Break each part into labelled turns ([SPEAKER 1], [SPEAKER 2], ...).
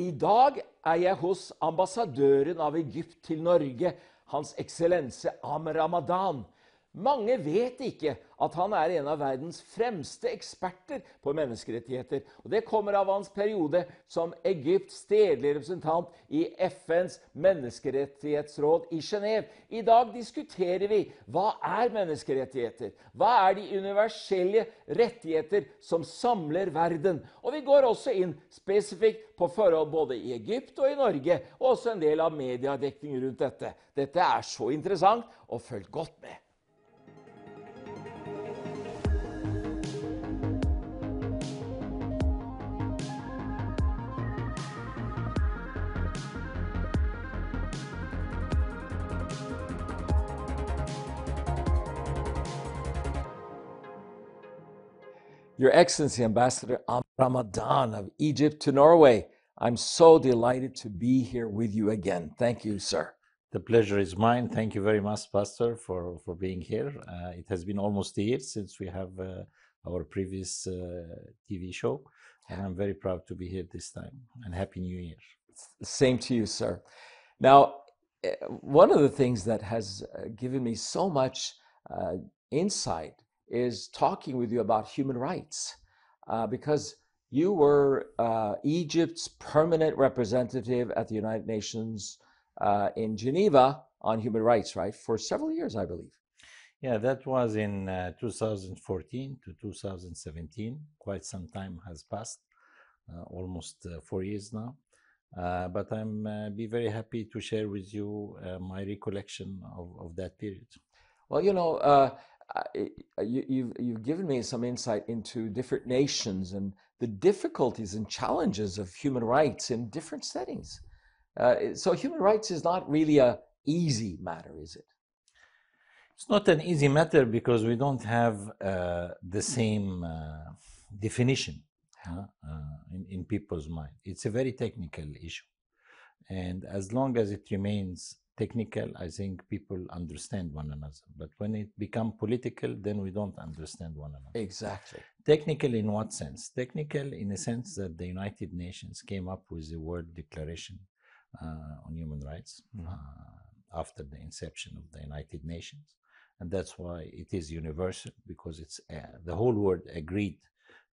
[SPEAKER 1] I dag er jeg hos ambassadøren av Egypt til Norge, Hans Eksellense Amr Ramadan. Mange vet ikke at han er en av verdens fremste eksperter på menneskerettigheter. Og Det kommer av hans periode som Egypts stedlige representant i FNs menneskerettighetsråd i Genéve. I dag diskuterer vi hva er menneskerettigheter? Hva er de universelle rettigheter som samler verden? Og vi går også inn spesifikt på forhold både i Egypt og i Norge, og også en del av mediedekningen rundt dette. Dette er så interessant, og følg godt med. Your Excellency, Ambassador Ramadan of Egypt to Norway, I'm so delighted to be here with you again. Thank you, sir.
[SPEAKER 2] The pleasure is mine. Thank you very much, Pastor, for, for being here. Uh, it has been almost a year since we have uh, our previous uh, TV show, and I'm very proud to be here this time. And Happy New Year.
[SPEAKER 1] Same to you, sir. Now, eh, one of the things that has uh, given me so much uh, insight is talking with you about human rights uh, because you were uh, Egypt's permanent representative at the United Nations uh, in Geneva on human rights, right? For several years, I believe.
[SPEAKER 2] Yeah, that was in uh, 2014 to 2017. Quite some time has passed, uh, almost uh, four years now. but I'm be very happy to share with you my recollection of, of that period.
[SPEAKER 1] Well, you know, you, you've, you've given me some insight into different nations and the difficulties and challenges of human rights in different settings. Uh, so human rights is not really a easy matter, is it?
[SPEAKER 2] It's not an easy matter because we don't have uh, the same uh, definition uh, in, in people's mind. It's a very technical issue. And as long as it remains technical, I think people understand one another. But when it become political, then we don't understand one another.
[SPEAKER 1] Exactly.
[SPEAKER 2] Technical in what sense? Technical in the sense that the United Nations came up with the World Declaration uh, on Human Rights mm-hmm. uh, after the inception of the United Nations. And that's why it is universal because it's uh, the whole world agreed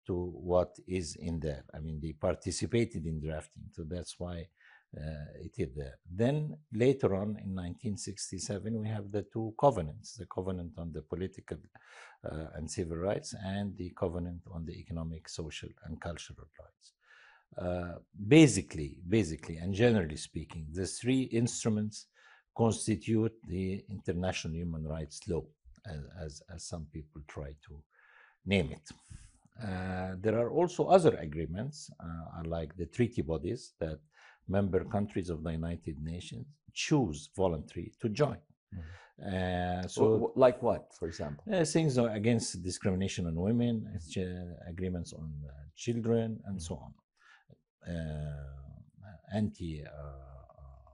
[SPEAKER 2] to what is in there. I mean, they participated in drafting, so that's why it is there. Then later on in 1967, we have the two covenants the covenant on the political uh, and civil rights, and the covenant on the economic, social, and cultural rights. Uh, basically, basically, and generally speaking, the three instruments constitute the international human rights law, as, as, as some people try to name it. Uh, there are also other agreements, uh, like the treaty bodies that member countries of the United Nations choose voluntarily to join. Mm-hmm.
[SPEAKER 1] Uh, so, like what, for example?
[SPEAKER 2] Uh, things against discrimination on women, uh, agreements on uh, children, and mm-hmm. so on. Uh, anti uh,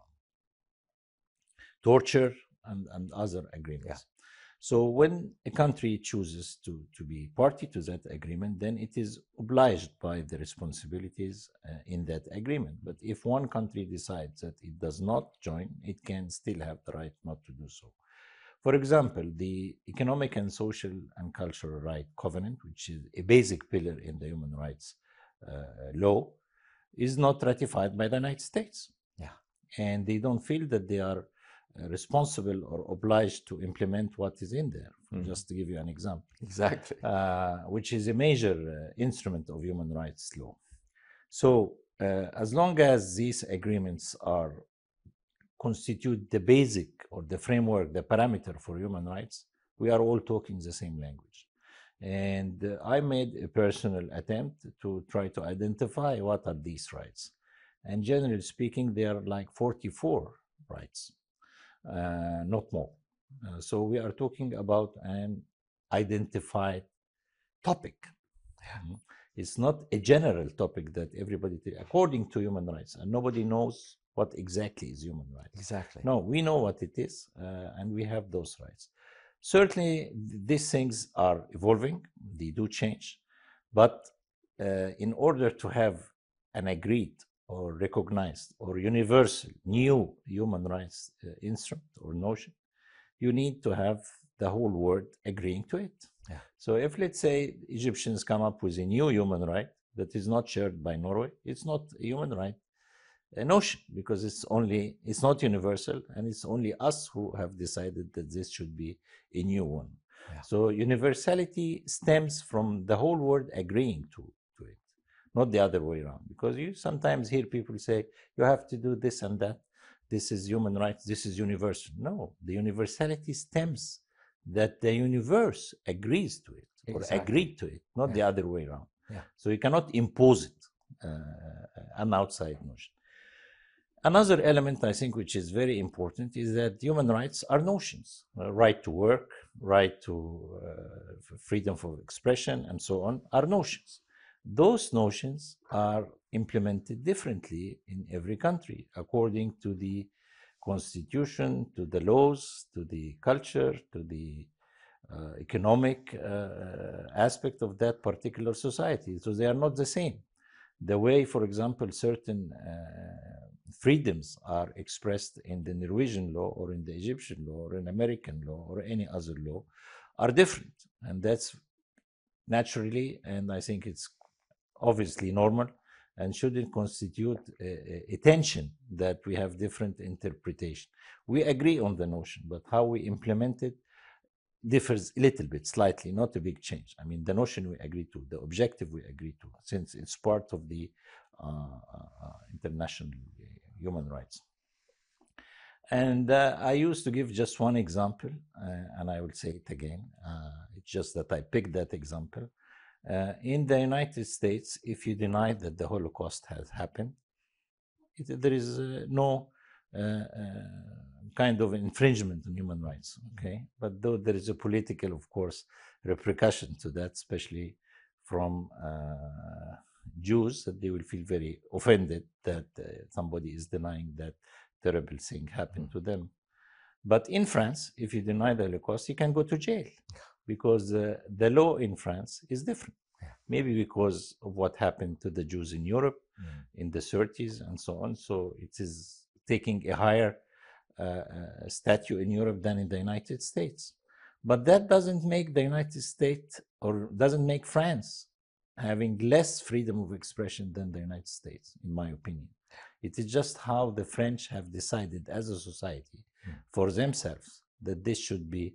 [SPEAKER 2] torture and, and other agreements. Yeah. So when a country chooses to, to be party to that agreement, then it is obliged by the responsibilities uh, in that agreement. But if one country decides that it does not join, it can still have the right not to do so. For example, the Economic and Social and Cultural Right Covenant, which is a basic pillar in the human rights uh, law, is not ratified by the United States.
[SPEAKER 1] Yeah.
[SPEAKER 2] And they don't feel that they are responsible or obliged to implement what is in there. Mm. Just to give you an example.
[SPEAKER 1] Exactly.
[SPEAKER 2] Uh, which is a major uh, instrument of human rights law. So uh, as long as these agreements are constitute the basic or the framework, the parameter for human rights, we are all talking the same language. And uh, I made a personal attempt to try to identify what are these rights. And generally speaking, there are like 44 rights not more. Uh, so we are talking about an identified topic. Mm-hmm. It's not a general topic that everybody, according to human rights, and nobody knows what exactly is human rights.
[SPEAKER 1] Exactly.
[SPEAKER 2] No, we know what it is, uh, and we have those rights. Certainly, these things are evolving; they do change, but uh, in order to have an agreed or recognized or universal new human rights uh, instrument or notion, you need to have the whole world agreeing to it.
[SPEAKER 1] Yeah.
[SPEAKER 2] So if let's say Egyptians come up with a new human right that is not shared by Norway, it's not a human right a notion because it's only it's not universal and it's only us who have decided that this should be a new one.
[SPEAKER 1] Yeah.
[SPEAKER 2] So universality stems from the whole world agreeing to, to it, not the other way around. Because you sometimes hear people say, you have to do this and that. This is human rights, this is universal. No, the universality stems that the universe agrees to it or
[SPEAKER 1] Exactly.
[SPEAKER 2] agreed to it, not the other way around.
[SPEAKER 1] Yeah.
[SPEAKER 2] So you cannot impose it, uh, an outside notion. Another element I think which is very important is that human rights are notions. Uh, right to work, right to uh, freedom of expression, and so on are notions. Those notions are implemented differently in every country according to the constitution, to the laws, to the culture, to the uh, economic uh, aspect of that particular society. So they are not the same. The way, for example, certain uh, freedoms are expressed in the Norwegian law or in the Egyptian law or in American law or any other law are different. And that's naturally, and I think it's obviously normal and shouldn't constitute a, tension that we have different interpretation. We agree on the notion, but how we implement it differs a little bit, slightly, not a big change. I mean, the notion we agree to, the objective we agree to, since it's part of the uh, uh, international human rights. And uh, I used to give just one example, uh, and I will say it again. Uh, it's just that I picked that example. Uh, in the United States, if you deny that the Holocaust has happened, it, there is uh, no uh, uh, kind of infringement on human rights. Okay, but though there is a political, of course, repercussion to that, especially from uh, Jews, that they will feel very offended that uh, somebody is denying that terrible thing happened to them. But in France, if you deny the Holocaust, you can go to jail because uh, the law in France is different.
[SPEAKER 1] Yeah.
[SPEAKER 2] Maybe because of what happened to the Jews in Europe
[SPEAKER 1] Mm.
[SPEAKER 2] in the 30s and so on. So it is taking a higher uh, uh, statute in Europe than in the United States. But that doesn't make the United States or doesn't make France having less freedom of expression than the United States, in my opinion. It is just how the French have decided as a society
[SPEAKER 1] Mm.
[SPEAKER 2] for themselves that this should be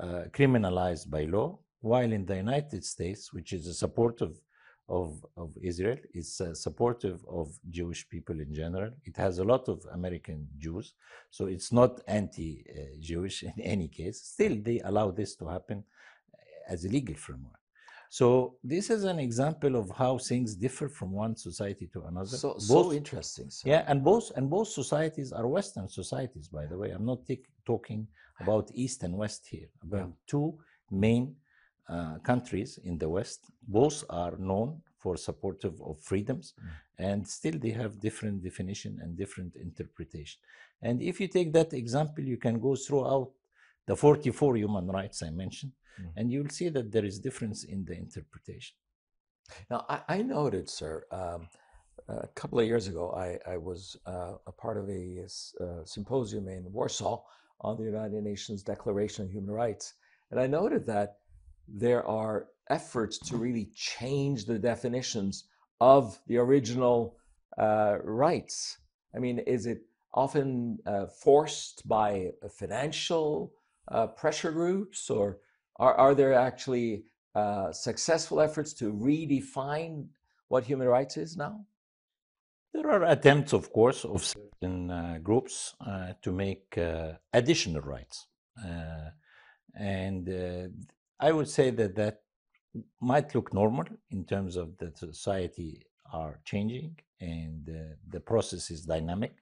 [SPEAKER 2] uh, criminalized by law, while in the United States, which is a supportive of, of Israel, is uh, supportive of Jewish people in general. It has a lot of American Jews, so it's not anti uh, Jewish in any case. Still, they allow this to happen as a legal framework. So, this is an example of how things differ from one society to another.
[SPEAKER 1] So,
[SPEAKER 2] Both-
[SPEAKER 1] so interesting. Sir.
[SPEAKER 2] yeah, and both and both societies are Western societies, by the way. I'm not take, talking about East and West here. About two main uh, countries in the West. Both are known for supportive of freedoms, and still they have different definition and different interpretation. And if you take that example, you can go throughout the 44 human rights I mentioned,
[SPEAKER 1] Mhm.
[SPEAKER 2] and you'll see that there is difference in the interpretation.
[SPEAKER 1] Now, I, I noted, sir, um, a couple of years ago, I, I was uh, a part of a, uh, symposium in Warsaw on the United Nations Declaration of Human Rights. And I noted that there are efforts to really change the definitions of the original uh, rights. I mean, is it often uh, forced by financial uh, pressure groups, or are, are there actually uh, successful efforts to redefine what human rights is now?
[SPEAKER 2] There are attempts, of course, of certain uh, groups uh, to make uh, additional rights. And I would say that that might look normal in terms of the society are changing and uh, the process is dynamic.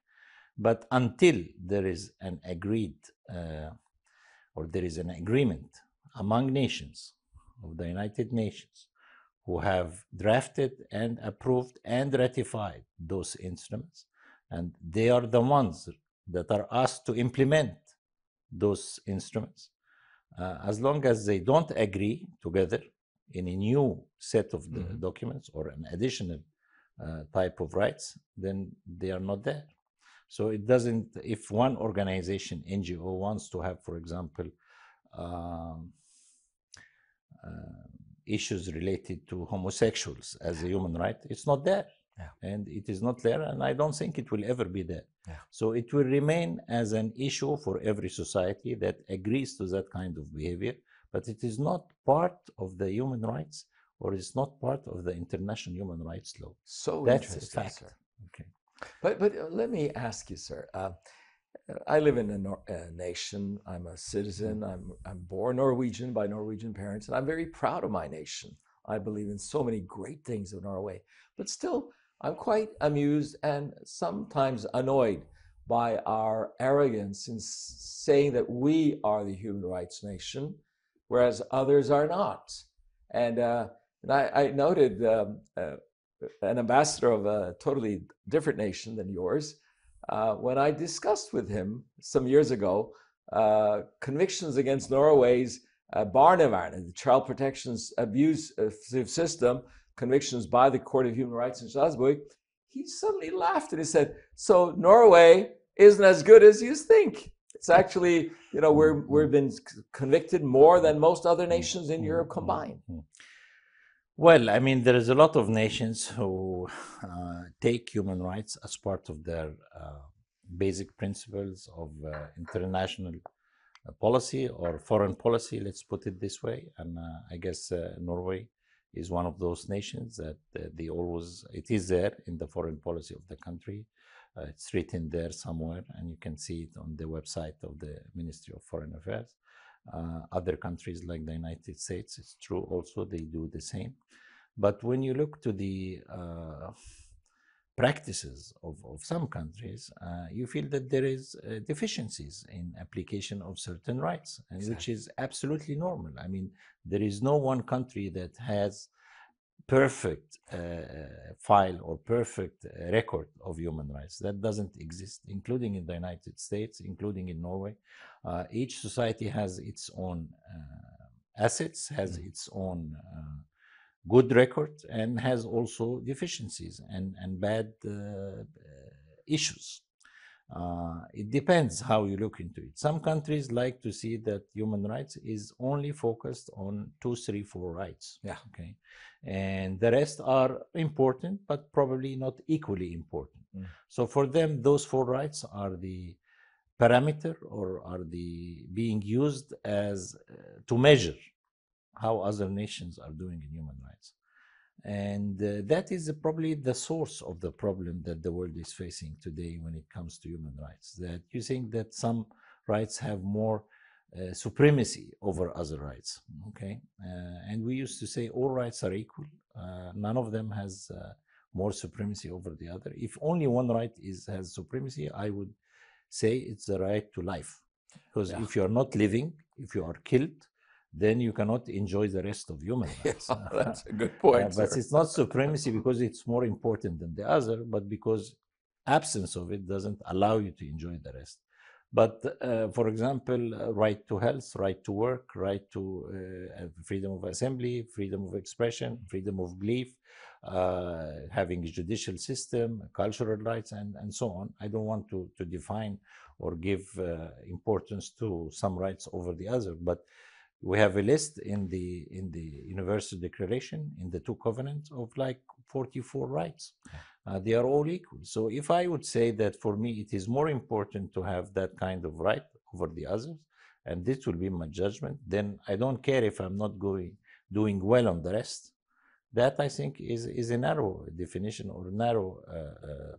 [SPEAKER 2] But until there is an agreed uh, or there is an agreement among nations of the United Nations who have drafted and approved and ratified those instruments. And they are the ones that are asked to implement those instruments. Uh, as long as they don't agree together in a new set of the
[SPEAKER 1] Mhm.
[SPEAKER 2] documents or an additional uh, type of rights, then they are not there. So it doesn't, if one organization, NGO, wants to have, for example, um, uh, issues related to homosexuals as a human right, it's not there.
[SPEAKER 1] Yeah.
[SPEAKER 2] And it is not there, and I don't think it will ever be there.
[SPEAKER 1] Yeah.
[SPEAKER 2] So it will remain as an issue for every society that agrees to that kind of behavior, but it is not part of the human rights or it's not part of the international human rights law.
[SPEAKER 1] So
[SPEAKER 2] That's a fact.
[SPEAKER 1] sir.
[SPEAKER 2] Okay.
[SPEAKER 1] But but uh, let me ask you, sir. Uh, I live in a, a nation. I'm a citizen. I'm I'm born Norwegian by Norwegian parents, and I'm very proud of my nation. I believe in so many great things of Norway, but still, I'm quite amused and sometimes annoyed by our arrogance in saying that we are the human rights nation, whereas others are not. And, uh, and I, I noted um, uh, an ambassador of a totally different nation than yours, uh, when I discussed with him some years ago uh, convictions against Norway's uh, the child protection abusive system, convictions by the Court of Human Rights in Strasbourg, he suddenly laughed and he said, "So Norway isn't as good as you think. It's actually, you know, we're we've been convicted more than most other nations in Europe combined."
[SPEAKER 2] Well, I mean, there is a lot of nations who uh, take human rights as part of their uh, basic principles of uh, international uh, policy or foreign policy, let's put it this way. And uh, I guess uh, Norway is one of those nations that they always, it is there in the foreign policy of the country. It's written there somewhere, and you can see it on the website of the Ministry of Foreign Affairs. Uh, other countries like the United States, it's true also, they do the same. But when you look to the uh, practices of, of some countries, uh, you feel that there is uh, deficiencies in application of certain rights, and which is absolutely normal. I mean, there is no one country that has perfect uh, file or perfect uh, record of human rights. That doesn't exist, including in the United States, including in Norway. Uh, each society has its own uh, assets, has its own uh, good record, and has also deficiencies and, and bad uh, uh, issues. Uh, it depends how you look into it. Some countries like to see that human rights is only focused on two, three, four rights.
[SPEAKER 1] Yeah.
[SPEAKER 2] Okay. And the rest are important, but probably not equally important.
[SPEAKER 1] Mm.
[SPEAKER 2] So for them, those four rights are the parameter or are the being used as uh, to measure how other nations are doing in human rights. And uh, that is probably the source of the problem that the world is facing today when it comes to human rights. That you think that some rights have more uh, supremacy over other rights. Okay, uh, and we used to say all rights are equal. Uh, none of them has uh, more supremacy over the other. If only one right is has supremacy, I would say it's the right to life. Because
[SPEAKER 1] Yeah.
[SPEAKER 2] if you are not living, if you are killed, then you cannot enjoy the rest of human rights.
[SPEAKER 1] That's a good
[SPEAKER 2] Uh,
[SPEAKER 1] point.
[SPEAKER 2] but
[SPEAKER 1] sir.
[SPEAKER 2] it's not supremacy because it's more important than the other, but because absence of it doesn't allow you to enjoy the rest. But uh, for example, uh, right to health, right to work, right to uh, freedom of assembly, freedom of expression, freedom of belief, uh, having a judicial system, cultural rights, and, and so on. I don't want to, to define or give uh, importance to some rights over the other, but we have a list in the in the Universal Declaration in the two covenants of like 44 rights. Uh, they are all equal. So if I would say that for me it is more important to have that kind of right over the others, and this will be my judgment, then I don't care if I'm not going doing well on the rest. That I think is is a narrow definition or narrow uh, uh,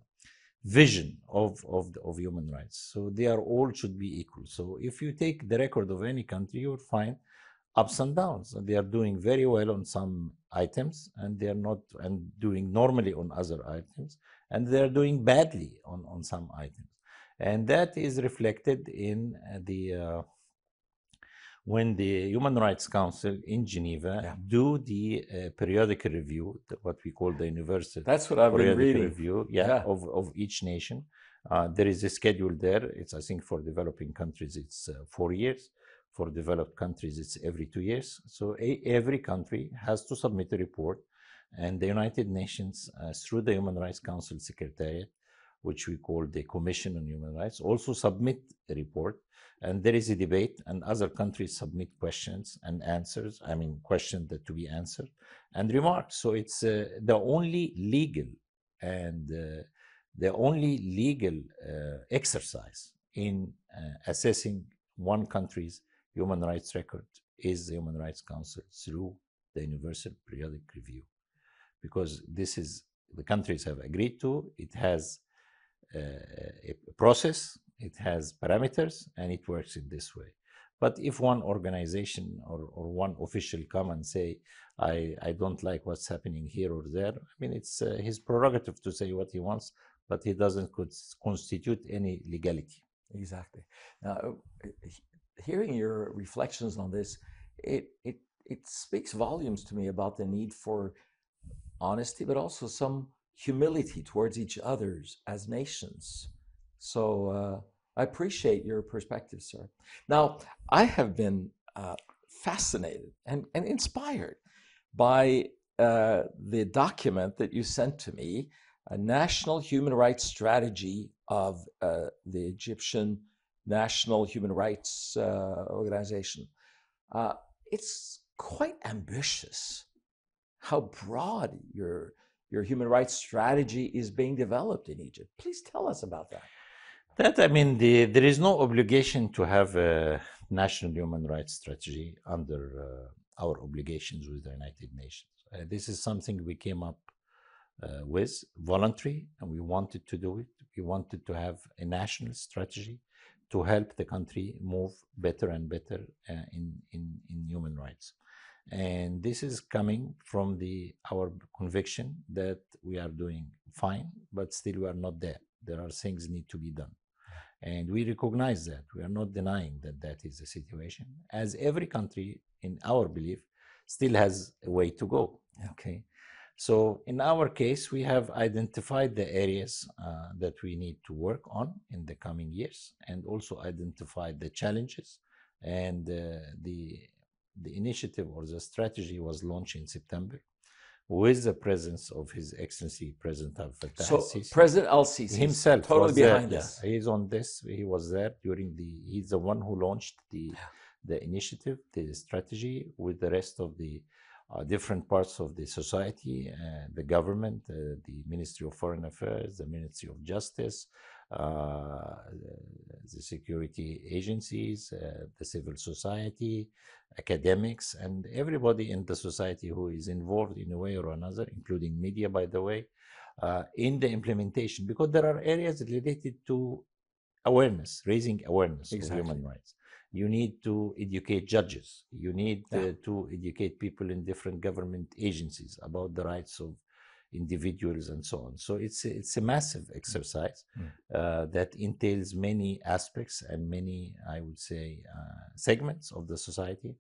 [SPEAKER 2] vision of of, of human rights. So they are all should be equal. So if you take the record of any country, you will find ups and downs. They are doing very well on some items, and they are not and doing normally on other items, and they are doing badly on on some items, and that is reflected in uh, the. Uh, when the Human Rights Council in Geneva
[SPEAKER 1] Yeah.
[SPEAKER 2] do the uh, periodic review, what we call the universal
[SPEAKER 1] That's what I've been
[SPEAKER 2] periodic
[SPEAKER 1] reading.
[SPEAKER 2] review yeah,
[SPEAKER 1] Yeah.
[SPEAKER 2] Of, of each nation. Uh, there is a schedule there. It's, I think, for developing countries, it's uh, four years. For developed countries, it's every two years. So every country has to submit a report And the United Nations, uh, through the Human Rights Council Secretariat, which we call the Commission on Human Rights, also submit a report. And there is a debate, and other countries submit questions and answers. I mean, questions that to be answered and remarks. So it's uh, the only legal and uh, the only legal uh, exercise in uh, assessing one country's human rights record is the Human Rights Council through the Universal Periodic Review, because this is the countries have agreed to. It has uh, a process, it has parameters, and it works in this way. But if one organization or, or one official come and say, I, I don't like what's happening here or there, I mean, it's uh, his prerogative to say what he wants, but he doesn't constitute any legality.
[SPEAKER 1] Exactly. Now, hearing your reflections on this, it, it, it speaks volumes to me about the need for honesty, but also some humility towards each others as nations. So uh, I appreciate your perspective, sir. Now, I have been uh, fascinated and, and inspired by uh, the document that you sent to me, a national human rights strategy of uh, the Egyptian National Human Rights uh, Organization. Uh, it's quite ambitious how broad your, your human rights strategy is being developed in Egypt. Please tell us about that.
[SPEAKER 2] That, I mean, the, there is no obligation to have a national human rights strategy under uh, our obligations with the United Nations. Uh, this is something we came up uh, with voluntary, and we wanted to do it. We wanted to have a national strategy to help the country move better and better uh, in, in, in human rights. And this is coming from the our conviction that we are doing fine, but still we are not there. There are things need to be done. And we recognize that. We are not denying that that is the situation. As every country, in our belief, still has a way to go. Okay. So in our case, we have identified the areas uh, that we need to work on in the coming years and also identified the challenges. And uh, the, the initiative or the strategy was launched in September with the presence of His Excellency President Abdel Fattah
[SPEAKER 1] so Sisi. President Al Sisi
[SPEAKER 2] himself
[SPEAKER 1] totally behind
[SPEAKER 2] there.
[SPEAKER 1] this.
[SPEAKER 2] Yeah, he's on this. He was there during the. He's the one who launched the the initiative, the strategy, with the rest of the different parts of the society, uh, the government, uh, the Ministry of Foreign Affairs, the Ministry of Justice, uh, the security agencies, uh, the civil society, academics, and everybody in the society who is involved in a way or another, including media, by the way, uh, in the implementation, because there are areas related to awareness, raising awareness exactly. of human rights you need to educate judges you need yeah. uh, to educate people in different government agencies about the rights of individuals and so on so it's a, it's a massive mm. exercise mm. uh, that entails many aspects and many i would say uh, segments of the society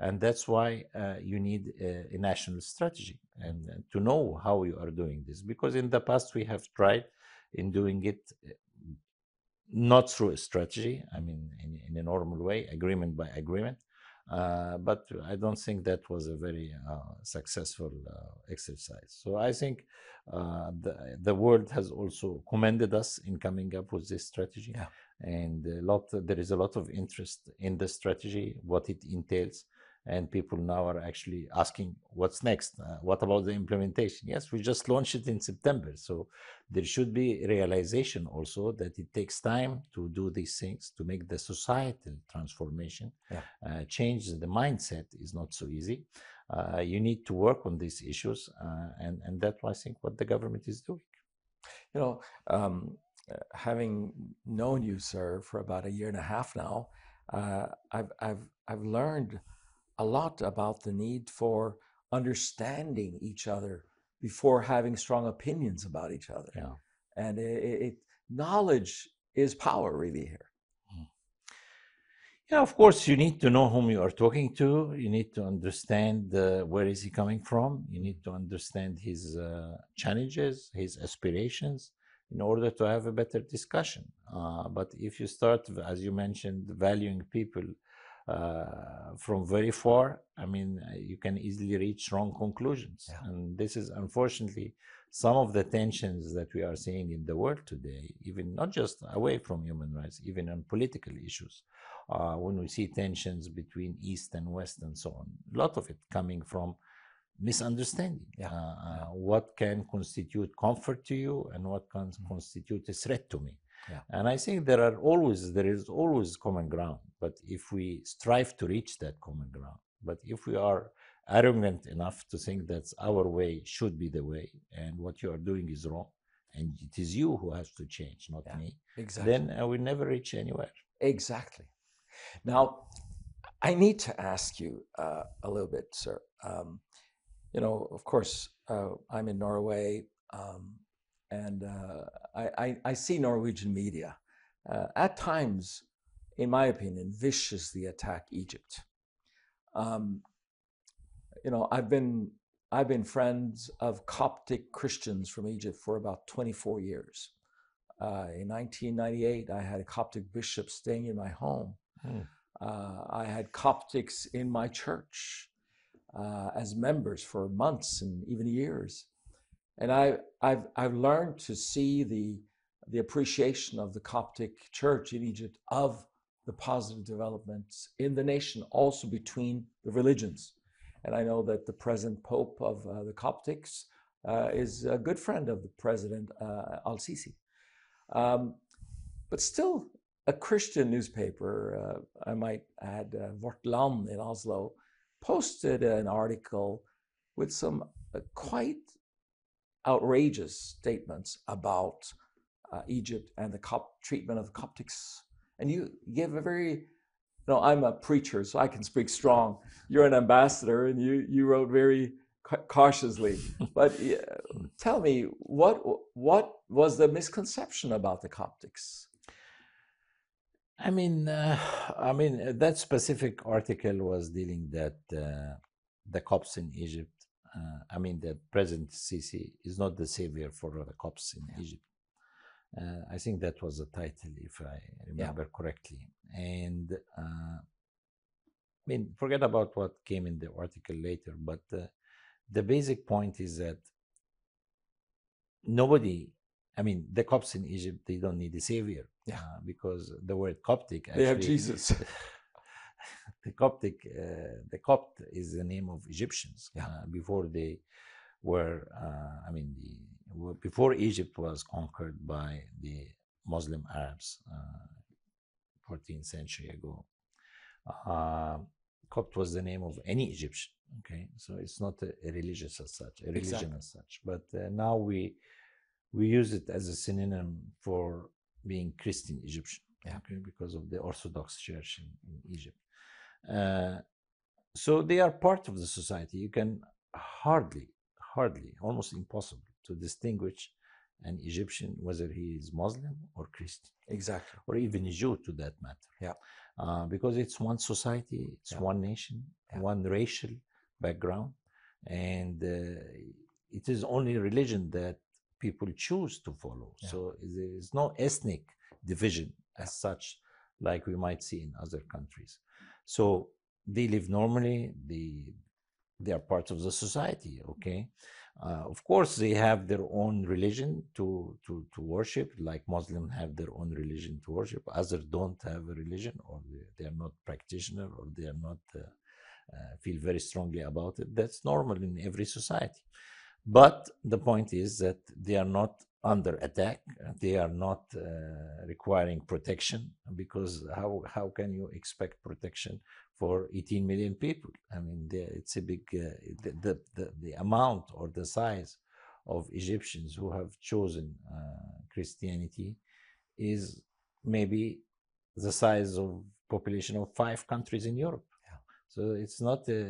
[SPEAKER 2] and that's why uh, you need a, a, national strategy and, and to know how you are doing this because in the past we have tried in doing it not through a strategy, I mean, in, in a normal way, agreement by agreement. Uh, but I don't think that was a very uh, successful uh, exercise. So I think uh, the, the world has also commended us in coming up with this strategy. Yeah. And a lot, there is a lot of interest in the strategy, what it entails, and people now are actually asking what's next? Uh, what about the implementation? Yes we just launched it in september so there should be realization also that it takes time to do these things to make the societal transformation. Yeah. uh, change the mindset is not so easy. Uh, you need to work on these issues uh, and and that's i think what the government is doing.
[SPEAKER 1] You know um, uh, having known you sir for about a year and a half now uh, I've, I've, I've learned a lot about the need for understanding each other before having strong opinions about each other.
[SPEAKER 2] Yeah.
[SPEAKER 1] And it, it, knowledge is power, really, here. Hmm.
[SPEAKER 2] Yeah, of course, you need to know whom you are talking to. You need to understand uh, where is he coming from. You need to understand his uh, challenges, his aspirations, in order to have a better discussion. Uh, but if you start, as you mentioned, valuing people from very far, I mean, uh, you can easily reach wrong conclusions.
[SPEAKER 1] Yeah.
[SPEAKER 2] And this is unfortunately some of the tensions that we are seeing in the world today, even not just away from human rights, even on political issues. Uh, when we see tensions between East and West and so on, a lot of it coming from misunderstanding.
[SPEAKER 1] Yeah.
[SPEAKER 2] Uh, uh, what can constitute comfort to you and what can constitute a threat to me.
[SPEAKER 1] Yeah.
[SPEAKER 2] And I think there are always there is always common ground. But if we strive to reach that common ground, but if we are arrogant enough to think that our way should be the way and what you are doing is wrong and it is you who has to change, not
[SPEAKER 1] Yeah.
[SPEAKER 2] me,
[SPEAKER 1] Exactly.
[SPEAKER 2] then uh, will never reach anywhere.
[SPEAKER 1] Exactly. Now, I need to ask you uh, a little bit, sir. Um, you know, of course, uh, I'm in Norway, um, and uh, I, I, I see Norwegian media uh, at times, in my opinion, viciously attack Egypt. Um, you know, I've been I've been friends of Coptic Christians from Egypt for about 24 years. Uh, in 1998, I had a Coptic bishop staying in my home.
[SPEAKER 2] Hmm.
[SPEAKER 1] Uh, I had Coptics in my church uh, as members for months and even years, and I, I've I've learned to see the the appreciation of the Coptic Church in Egypt of the positive developments in the nation, also between the religions. And I know that the present Pope of uh, the Coptics uh, is a good friend of the President uh, Al Sisi. Um, but still, a Christian newspaper, uh, I might add, uh, in Oslo, posted an article with some uh, quite outrageous statements about uh, Egypt and the treatment of the Coptics. And you give a very, you know, I'm a preacher, so I can speak strong. You're an ambassador, and you you wrote very cautiously. But yeah, tell me, what what was the misconception about the Coptics?
[SPEAKER 2] I mean, uh, I mean that specific article was dealing that uh, the Copts in Egypt. Uh, I mean that President Sisi is not the savior for the Copts in Egypt. Uh, I think that was the title, if I remember correctly. And uh, I mean, forget about what came in the article later, but uh, the basic point is that nobody. I mean, the Copts in Egypt, they don't need a savior
[SPEAKER 1] Yeah.
[SPEAKER 2] uh, because the word Coptic
[SPEAKER 1] They have Jesus.
[SPEAKER 2] the Coptic, uh, the Copt is the name of Egyptians
[SPEAKER 1] Yeah.
[SPEAKER 2] uh, before they were. Uh, I mean, the, before Egypt was conquered by the Muslim Arabs, uh, 14th century ago. Uh, Copt was the name of any Egyptian. Okay, so it's not a, a religious as such, a religion
[SPEAKER 1] Exactly.
[SPEAKER 2] as such. But uh, now we we use it as a synonym for being Christian Egyptian.
[SPEAKER 1] Yeah.
[SPEAKER 2] Okay, because of the Orthodox Church in, in Egypt. Uh, so they are part of the society. You can hardly, hardly, almost impossible to distinguish an Egyptian whether he is Muslim or Christian
[SPEAKER 1] Exactly.
[SPEAKER 2] or even a Jew to that matter.
[SPEAKER 1] Yeah.
[SPEAKER 2] Uh, because it's one society, it's
[SPEAKER 1] Yeah.
[SPEAKER 2] one nation,
[SPEAKER 1] Yeah.
[SPEAKER 2] one racial background, and uh, it is only religion that people choose to follow.
[SPEAKER 1] Yeah.
[SPEAKER 2] So there is no ethnic division as such, like we might see in other countries. So they live normally. They they are part of the society. Okay. Uh, of course, they have their own religion to, to, to worship, like Muslims have their own religion to worship. Others don't have a religion, or they, they are not practitioner, or they are not uh, uh, feel very strongly about it. That's normal in every society. But the point is that they are not under attack. They are not uh, requiring protection because how how can you expect protection for 18 million people? I mean, it's a big uh, the, the the the amount or the size of Egyptians who have chosen uh, Christianity is maybe the size of population of five countries in Europe. So it's not a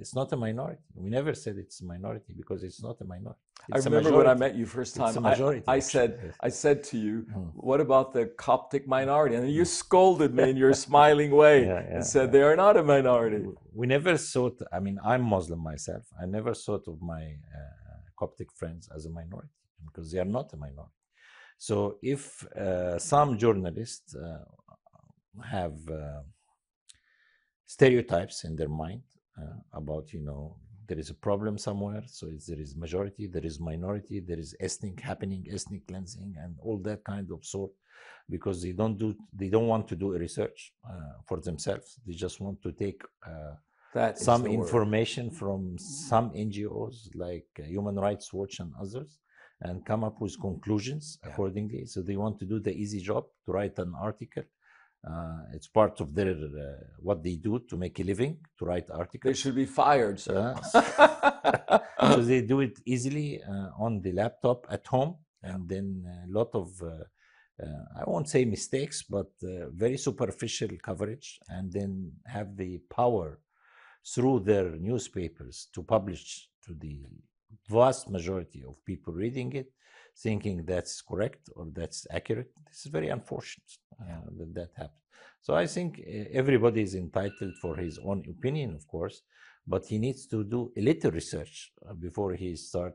[SPEAKER 2] it's not a minority. We never said it's a minority because it's not a minority.
[SPEAKER 1] I
[SPEAKER 2] It's a
[SPEAKER 1] remember when I met you first
[SPEAKER 2] It's a
[SPEAKER 1] time. I-
[SPEAKER 2] majority,
[SPEAKER 1] I,
[SPEAKER 2] actually,
[SPEAKER 1] said,
[SPEAKER 2] yes.
[SPEAKER 1] I said to you,
[SPEAKER 2] Mm.
[SPEAKER 1] "What about the Coptic minority?" And you scolded me in your smiling way
[SPEAKER 2] Yeah, yeah,
[SPEAKER 1] and said
[SPEAKER 2] yeah.
[SPEAKER 1] they are not a minority.
[SPEAKER 2] We never thought i mean i'm muslim myself i never thought of my uh, coptic friends as a minority because they are not a minority so if uh, some journalists uh, have uh, stereotypes in their mind uh, about you know there is a problem somewhere so there is majority there is minority there is ethnic happening ethnic cleansing and all that kind of sort because they don't do they don't want to do a research uh, for themselves they just want to take uh, some
[SPEAKER 1] the word.
[SPEAKER 2] information from some ngos like uh, human rights watch and others and come up with conclusions
[SPEAKER 1] Yeah.
[SPEAKER 2] accordingly so they want to do the easy job to write an article uh, it's part of their uh, what they do to make a living to write articles.
[SPEAKER 1] They should be fired, sir.
[SPEAKER 2] Uh, so they do it easily uh, on the laptop at home and then a lot of uh, uh, i won't say mistakes but uh, very superficial coverage and then have the power through their newspapers to publish to the vast majority of people reading it thinking that's correct or that's accurate this is very unfortunate uh, that that happens so i think uh, everybody is entitled for his own opinion of course but he needs to do a little research uh, before he start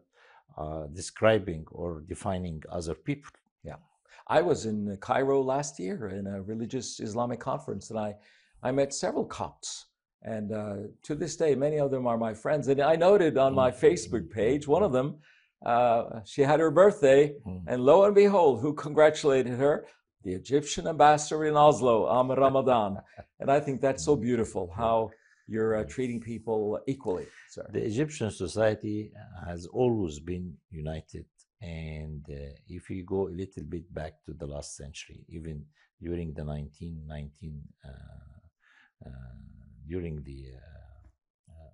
[SPEAKER 2] uh, describing or defining other people Yeah.
[SPEAKER 1] I was in Cairo last year in a religious Islamic conference, and I, I met several Copts. And uh, to this day, many of them are my friends. And I noted on my Facebook page, one of them, uh, she had her birthday,
[SPEAKER 2] Mm.
[SPEAKER 1] and lo and behold, who congratulated her? The Egyptian ambassador in Oslo, Amr Ramadan. And I think that's so beautiful how you're uh, treating people equally, sir.
[SPEAKER 2] the egyptian society has always been united and uh, if you go a little bit back to the last century even during the 1919 uh, uh, during the uh, uh,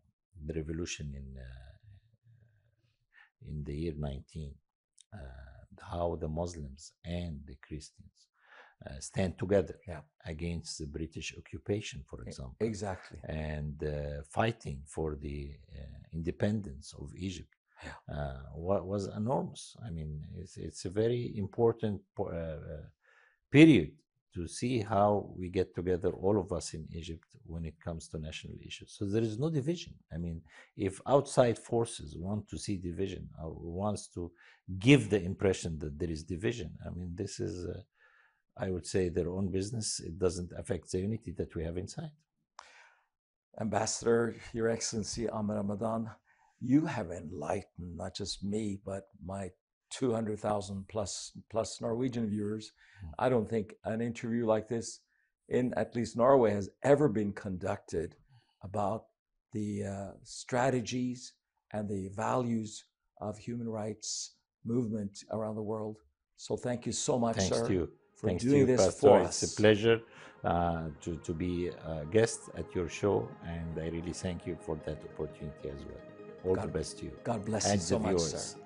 [SPEAKER 2] the revolution in uh, in the year 19 uh, how the muslims and the christians uh, stand together
[SPEAKER 1] Yeah.
[SPEAKER 2] against the british occupation for example
[SPEAKER 1] Exactly.
[SPEAKER 2] and uh, fighting for the uh, independence of Egypt
[SPEAKER 1] Yeah.
[SPEAKER 2] uh, was enormous. I mean, it's, it's a very important po- uh, uh, period to see how we get together, all of us in Egypt, when it comes to national issues. So there is no division. I mean, if outside forces want to see division or wants to give the impression that there is division, I mean, this is, uh, I would say, their own business. It doesn't affect the unity that we have inside.
[SPEAKER 1] Ambassador, Your Excellency Amr Ramadan, you have enlightened not just me, but my 200,000 plus plus Norwegian viewers.
[SPEAKER 2] Mm.
[SPEAKER 1] I don't think an interview like this in at least Norway has ever been conducted about the uh, strategies and the values of human rights movement around the world. So thank you so much,
[SPEAKER 2] Thanks
[SPEAKER 1] sir,
[SPEAKER 2] to you.
[SPEAKER 1] for
[SPEAKER 2] Thanks
[SPEAKER 1] doing
[SPEAKER 2] to you,
[SPEAKER 1] this
[SPEAKER 2] Pastor.
[SPEAKER 1] for
[SPEAKER 2] it's a pleasure uh, to, to be a guest at your show, and I really thank you for that opportunity as well. All
[SPEAKER 1] God-
[SPEAKER 2] the best to you
[SPEAKER 1] God bless
[SPEAKER 2] and
[SPEAKER 1] you so much,
[SPEAKER 2] viewers.
[SPEAKER 1] sir.